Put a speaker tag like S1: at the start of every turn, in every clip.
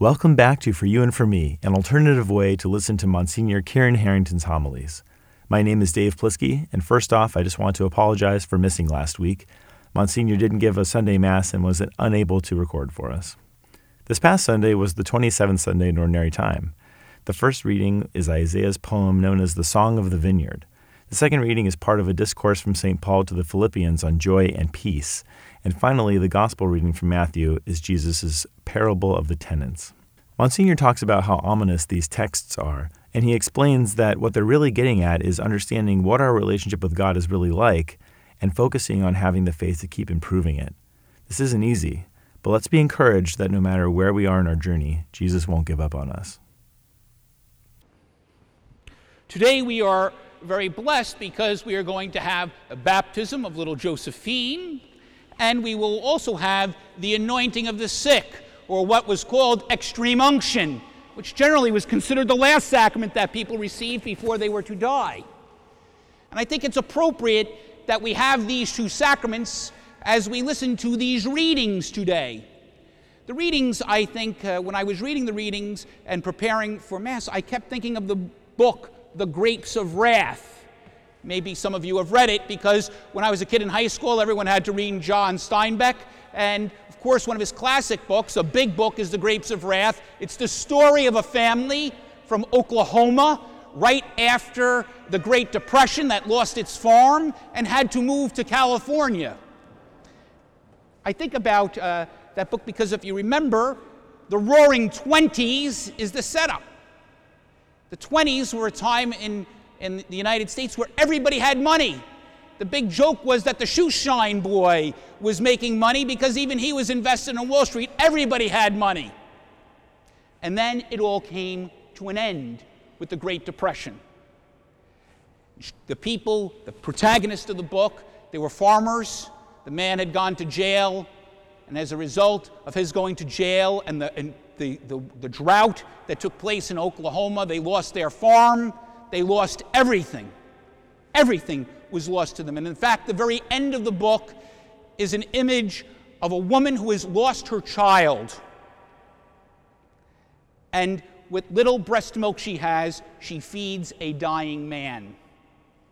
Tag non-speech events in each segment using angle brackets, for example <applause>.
S1: Welcome back to For You and For Me, an alternative way to listen to Monsignor Kieran Harrington's homilies. My name is Dave Plisky, and first off, I just want to apologize for missing last week. Monsignor didn't give a Sunday Mass and was unable to record for us. This past Sunday was the 27th Sunday in Ordinary Time. The first reading is Isaiah's poem known as the Song of the Vineyard. The second reading is part of a discourse from St. Paul to the Philippians on joy and peace. And finally, the gospel reading from Matthew is Jesus' parable of the tenants. Monsignor talks about how ominous these texts are, and he explains that what they're really getting at is understanding what our relationship with God is really like and focusing on having the faith to keep improving it. This isn't easy, but let's be encouraged that no matter where we are in our journey, Jesus won't give up on us.
S2: Today we are very blessed because we are going to have a baptism of little Josephine, and we will also have the anointing of the sick, or what was called extreme unction, which generally was considered the last sacrament that people received before they were to die. And I think it's appropriate that we have these two sacraments as we listen to these readings today. The readings, I think, uh, when I was reading the readings and preparing for Mass, I kept thinking of the book the Grapes of Wrath. Maybe some of you have read it because when I was a kid in high school, everyone had to read John Steinbeck. And of course, one of his classic books, a big book, is The Grapes of Wrath. It's the story of a family from Oklahoma right after the Great Depression that lost its farm and had to move to California. I think about uh, that book because if you remember, the Roaring Twenties is the setup. The 20s were a time in, in the United States where everybody had money. The big joke was that the shoe shine boy was making money because even he was invested in Wall Street. Everybody had money. And then it all came to an end with the Great Depression. The people, the protagonists of the book, they were farmers. The man had gone to jail. And as a result of his going to jail and the, and the, the, the drought that took place in Oklahoma. They lost their farm, they lost everything. Everything was lost to them. And in fact, the very end of the book is an image of a woman who has lost her child. And with little breast milk she has, she feeds a dying man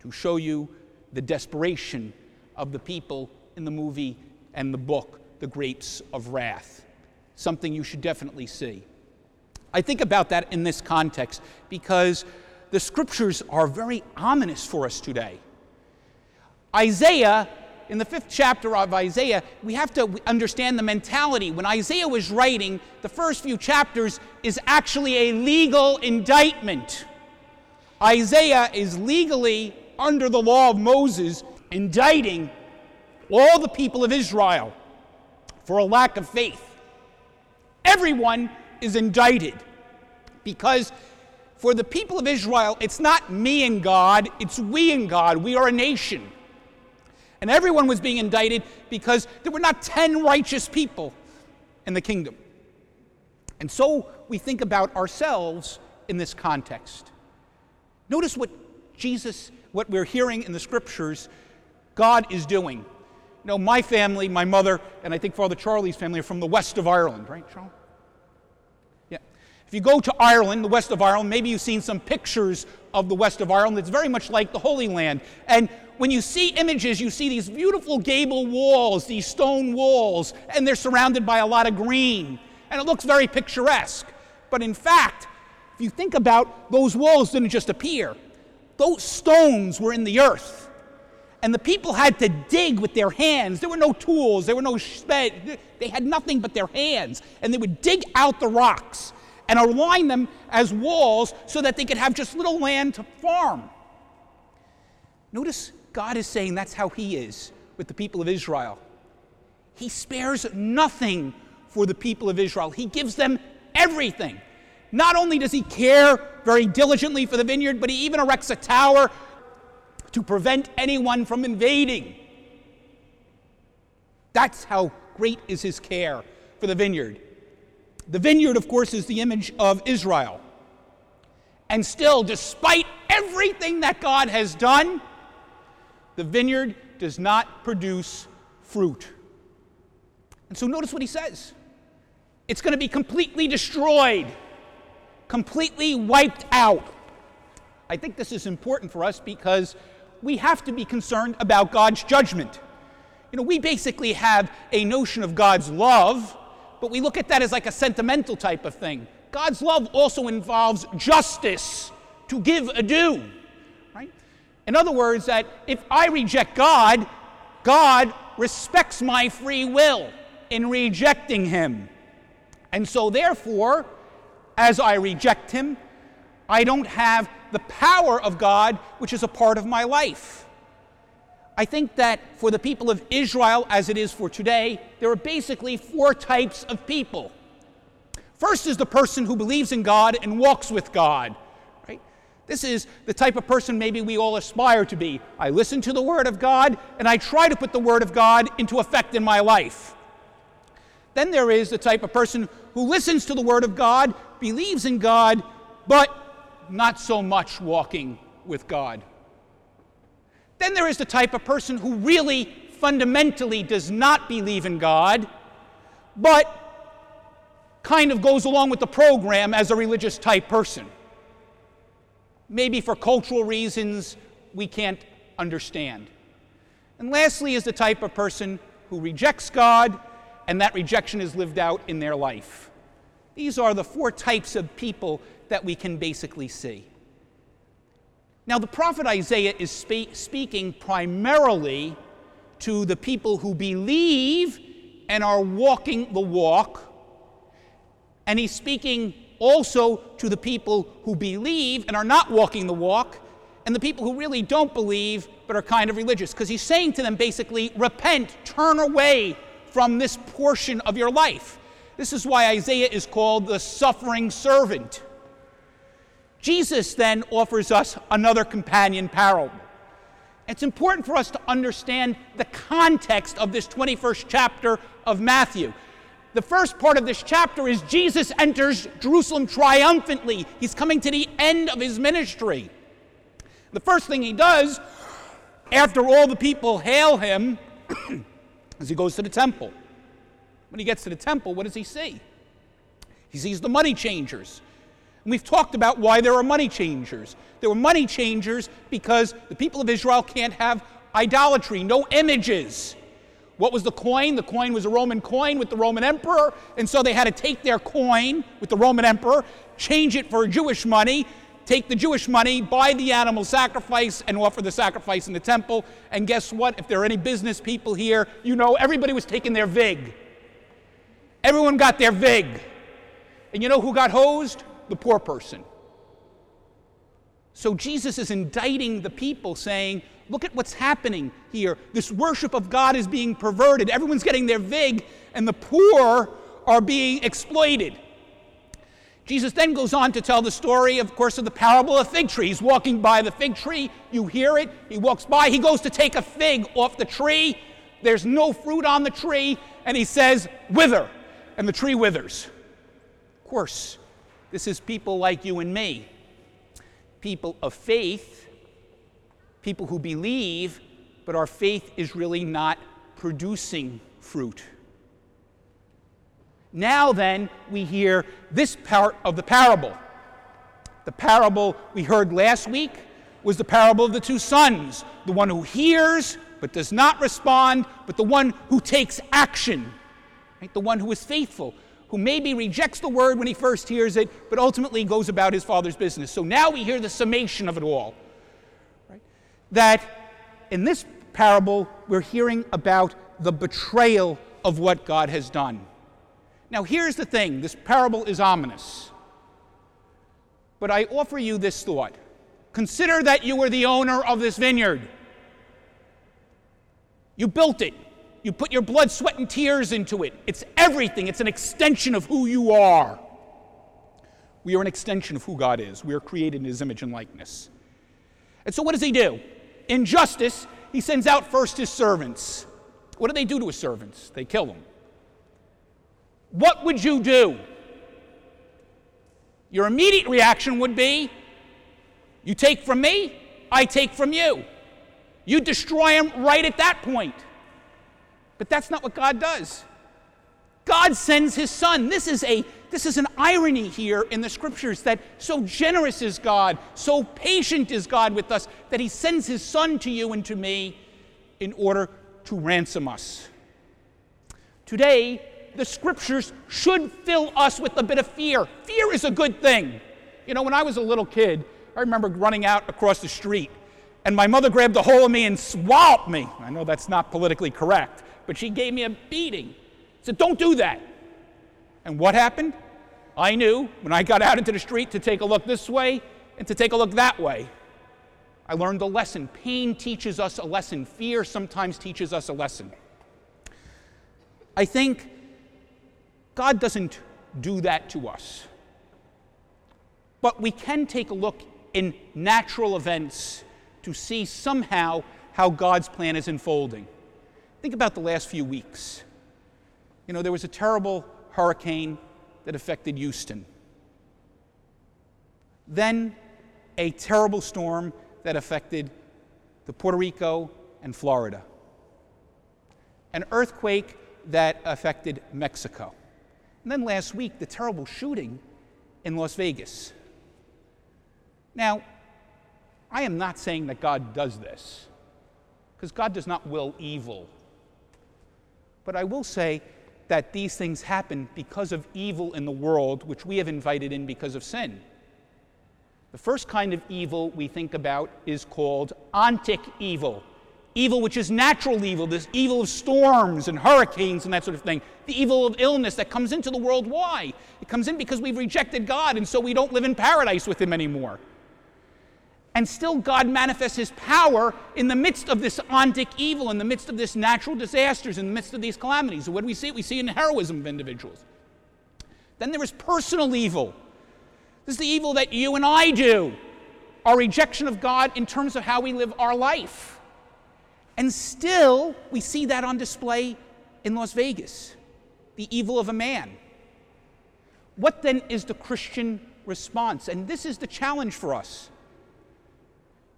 S2: to show you the desperation of the people in the movie and the book, The Grapes of Wrath something you should definitely see. I think about that in this context because the scriptures are very ominous for us today. Isaiah, in the fifth chapter of Isaiah, we have to understand the mentality. When Isaiah was writing, the first few chapters is actually a legal indictment. Isaiah is legally, under the law of Moses, indicting all the people of Israel for a lack of faith everyone is indicted. Because for the people of Israel, it's not me and God, it's we and God. We are a nation. And everyone was being indicted because there were not 10 righteous people in the kingdom. And so we think about ourselves in this context. Notice what Jesus, what we're hearing in the scriptures, God is doing. You know, my family, my mother, and I think Father Charlie's family are from the west of Ireland, right, Charlie? You go to Ireland, the west of Ireland, maybe you've seen some pictures of the west of Ireland. It's very much like the Holy Land. And when you see images, you see these beautiful gable walls, these stone walls, and they're surrounded by a lot of green. And it looks very picturesque. But in fact, if you think about those walls didn't just appear. Those stones were in the earth. And the people had to dig with their hands. There were no tools, there were no sped. They had nothing but their hands. And they would dig out the rocks and align them as walls so that they could have just little land to farm. Notice God is saying that's how He is with the people of Israel. He spares nothing for the people of Israel, He gives them everything. Not only does He care very diligently for the vineyard, but He even erects a tower to prevent anyone from invading. That's how great is His care for the vineyard. The vineyard, of course, is the image of Israel. And still, despite everything that God has done, the vineyard does not produce fruit. And so notice what he says. It's going to be completely destroyed, completely wiped out. I think this is important for us because we have to be concerned about God's judgment. You know, we basically have a notion of God's love, but we look at that as like a sentimental type of thing. God's love also involves justice to give a due. Right? In other words, that if I reject God, God respects my free will in rejecting him. And so, therefore, as I reject him, I don't have the power of God, which is a part of my life. I think that for the people of Israel, as it is for today, there are basically four types of people. First is the person who believes in God and walks with God. Right? This is the type of person maybe we all aspire to be. I listen to the Word of God and I try to put the Word of God into effect in my life. Then there is the type of person who listens to the Word of God, believes in God, but not so much walking with God. Then there is the type of person who really fundamentally does not believe in God, but kind of goes along with the program as a religious type person. Maybe for cultural reasons we can't understand. And lastly, is the type of person who rejects God, and that rejection is lived out in their life. These are the four types of people that we can basically see. Now, the prophet Isaiah is spe- speaking primarily to the people who believe and are walking the walk, and he's speaking also to the people who believe and are not walking the walk, and the people who really don't believe but are kind of religious. Because he's saying to them basically, repent, turn away from this portion of your life. This is why Isaiah is called the suffering servant. Jesus then offers us another companion parable. It's important for us to understand the context of this 21st chapter of Matthew. The first part of this chapter is Jesus enters Jerusalem triumphantly. He's coming to the end of his ministry. The first thing he does, after all the people hail him, <clears throat> is he goes to the temple. When he gets to the temple, what does he see? He sees the money changers. And we've talked about why there are money changers. There were money changers because the people of Israel can't have idolatry, no images. What was the coin? The coin was a Roman coin with the Roman emperor, and so they had to take their coin with the Roman emperor, change it for Jewish money, take the Jewish money, buy the animal sacrifice, and offer the sacrifice in the temple. And guess what? If there are any business people here, you know everybody was taking their VIG. Everyone got their VIG. And you know who got hosed? The poor person. So Jesus is indicting the people, saying, Look at what's happening here. This worship of God is being perverted. Everyone's getting their vig, and the poor are being exploited. Jesus then goes on to tell the story, of course, of the parable of fig tree. He's walking by the fig tree. You hear it. He walks by. He goes to take a fig off the tree. There's no fruit on the tree. And he says, Wither. And the tree withers. Of course, this is people like you and me, people of faith, people who believe, but our faith is really not producing fruit. Now, then, we hear this part of the parable. The parable we heard last week was the parable of the two sons the one who hears but does not respond, but the one who takes action, right? the one who is faithful, who maybe rejects the word when he first hears it, but ultimately goes about his father's business. So now we hear the summation of it all. Right? That in this parable, we're hearing about the betrayal of what God has done. Now, here's the thing this parable is ominous. But I offer you this thought consider that you were the owner of this vineyard, you built it. You put your blood, sweat, and tears into it. It's everything, it's an extension of who you are. We are an extension of who God is. We are created in His image and likeness. And so, what does He do? In justice, He sends out first His servants. What do they do to His servants? They kill them. What would you do? Your immediate reaction would be you take from me, I take from you. You destroy them right at that point. But that's not what God does.
S1: God sends his son. This is a this is an irony here in the scriptures that so generous is God, so patient is God with us that he sends his son to you and to me in order to ransom us. Today, the scriptures should fill us with a bit of fear. Fear is a good thing. You know, when I was a little kid, I remember running out across the street and my mother grabbed a hold of me and swallowed me. I know that's not politically correct, but she gave me a beating. Said, Don't do that. And what happened? I knew when I got out into the street to take a look this way and to take a look that way. I learned a lesson. Pain teaches us a lesson, fear sometimes teaches us a lesson. I think God doesn't do that to us. But we can take a look in natural events to see somehow how God's plan is unfolding. Think about the last few weeks. You know, there was a terrible hurricane that affected Houston. Then a terrible storm that affected the Puerto Rico and Florida. An earthquake that affected Mexico. And then last week, the terrible shooting in Las Vegas. Now, I am not saying that God does this, because God does not will evil. But I will say that these things happen because of evil in the world, which we have invited in because of sin. The first kind of evil we think about is called ontic evil. Evil which is natural evil, this evil of storms and hurricanes and that sort of thing. The evil of illness that comes into the world. Why? It comes in because we've rejected God and so we don't live in paradise with Him anymore. And still, God manifests His power in the midst of this ontic evil, in the midst of this natural disasters, in the midst of these calamities. What do we see? We see in the heroism of individuals. Then there is personal evil. This is the evil that you and I do, our rejection of God in terms of how we live our life. And still, we see that on display in Las Vegas the evil of a man. What then is the Christian response? And this is the challenge for us.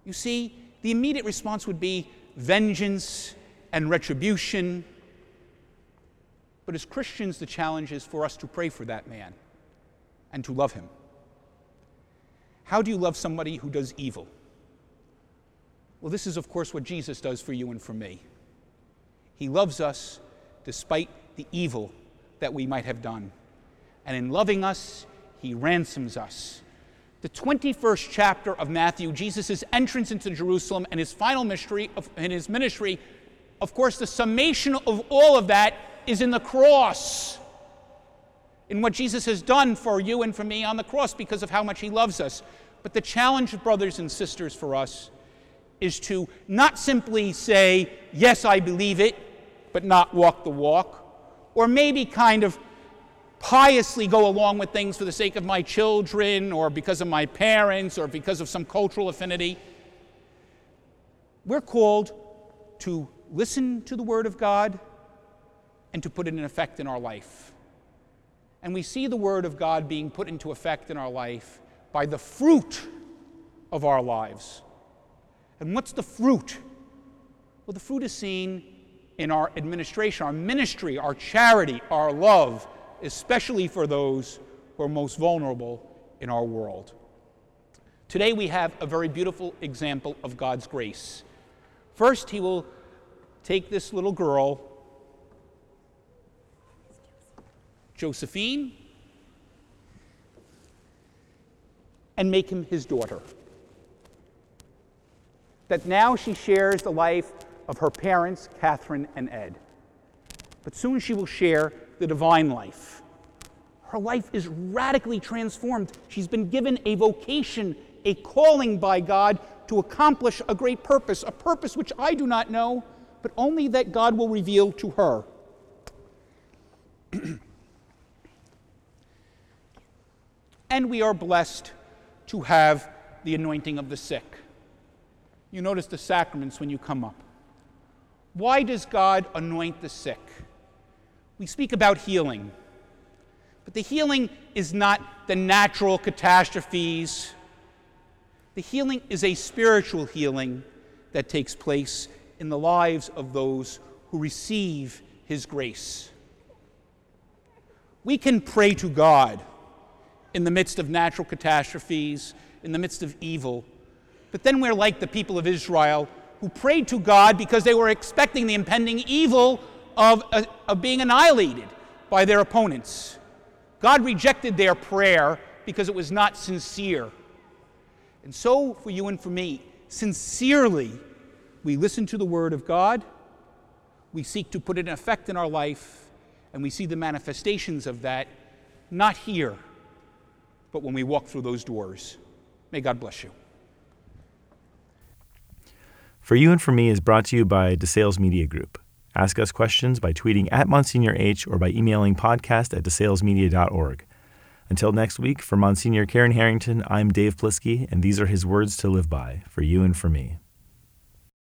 S1: You see, the immediate response would be vengeance and retribution. But as Christians, the challenge is for us to pray for that man and to love him. How do you love somebody who does evil? Well, this is, of course, what Jesus does for you and for me. He loves us despite the evil that we might have done. And in loving us, he ransoms us the 21st chapter of Matthew, Jesus' entrance into Jerusalem and his final mystery of, in his ministry, of course, the summation of all of that is in the cross, in what Jesus has done for you and for me on the cross because of how much he loves us. But the challenge, brothers and sisters, for us is to not simply say, Yes, I believe it, but not walk the walk, or maybe kind of piously go along with things for the sake of my children or because of my parents or because of some cultural affinity. We're called to listen to the Word of God and to put it in effect in our life. And we see the Word of God being put into effect in our life by the fruit of our lives. And what's the fruit? Well, the fruit is seen in our administration, our ministry, our charity, our love, especially for those who are most vulnerable in our world. Today we have a very beautiful example of God's grace. First, He will take this little girl, Josephine, and make him his daughter. That now she shares the life of her parents, Catherine and Ed. But soon she will share the divine life. Her life is radically transformed. She's been given a vocation, a calling by God to accomplish a great purpose, a purpose which I do not know, but only that God will reveal to her. <clears throat> and we are blessed to have the anointing of the sick. You notice the sacraments when you come up. Why does God anoint the sick? We speak about healing. But the healing is not the natural catastrophes. The healing is a spiritual healing that takes place in the lives of those who receive His grace. We can pray to God in the midst of natural catastrophes, in the midst of evil. But then we're like the people of Israel who prayed to God because they were expecting the impending evil of, uh, of being annihilated by their opponents. God rejected their prayer because it was not sincere. And so, for you and for me, sincerely, we listen to the Word of God, we seek to put it in effect in our life, and we see the manifestations of that not here, but when we walk through those doors. May God bless you.
S3: For You and For Me is brought to you by DeSales Media Group. Ask us questions by tweeting at Monsignor H or by emailing podcast at desalesmedia.org. Until next week, for Monsignor Kieran Harrington, I'm Dave Plisky, and these are his words to live by for you and for me.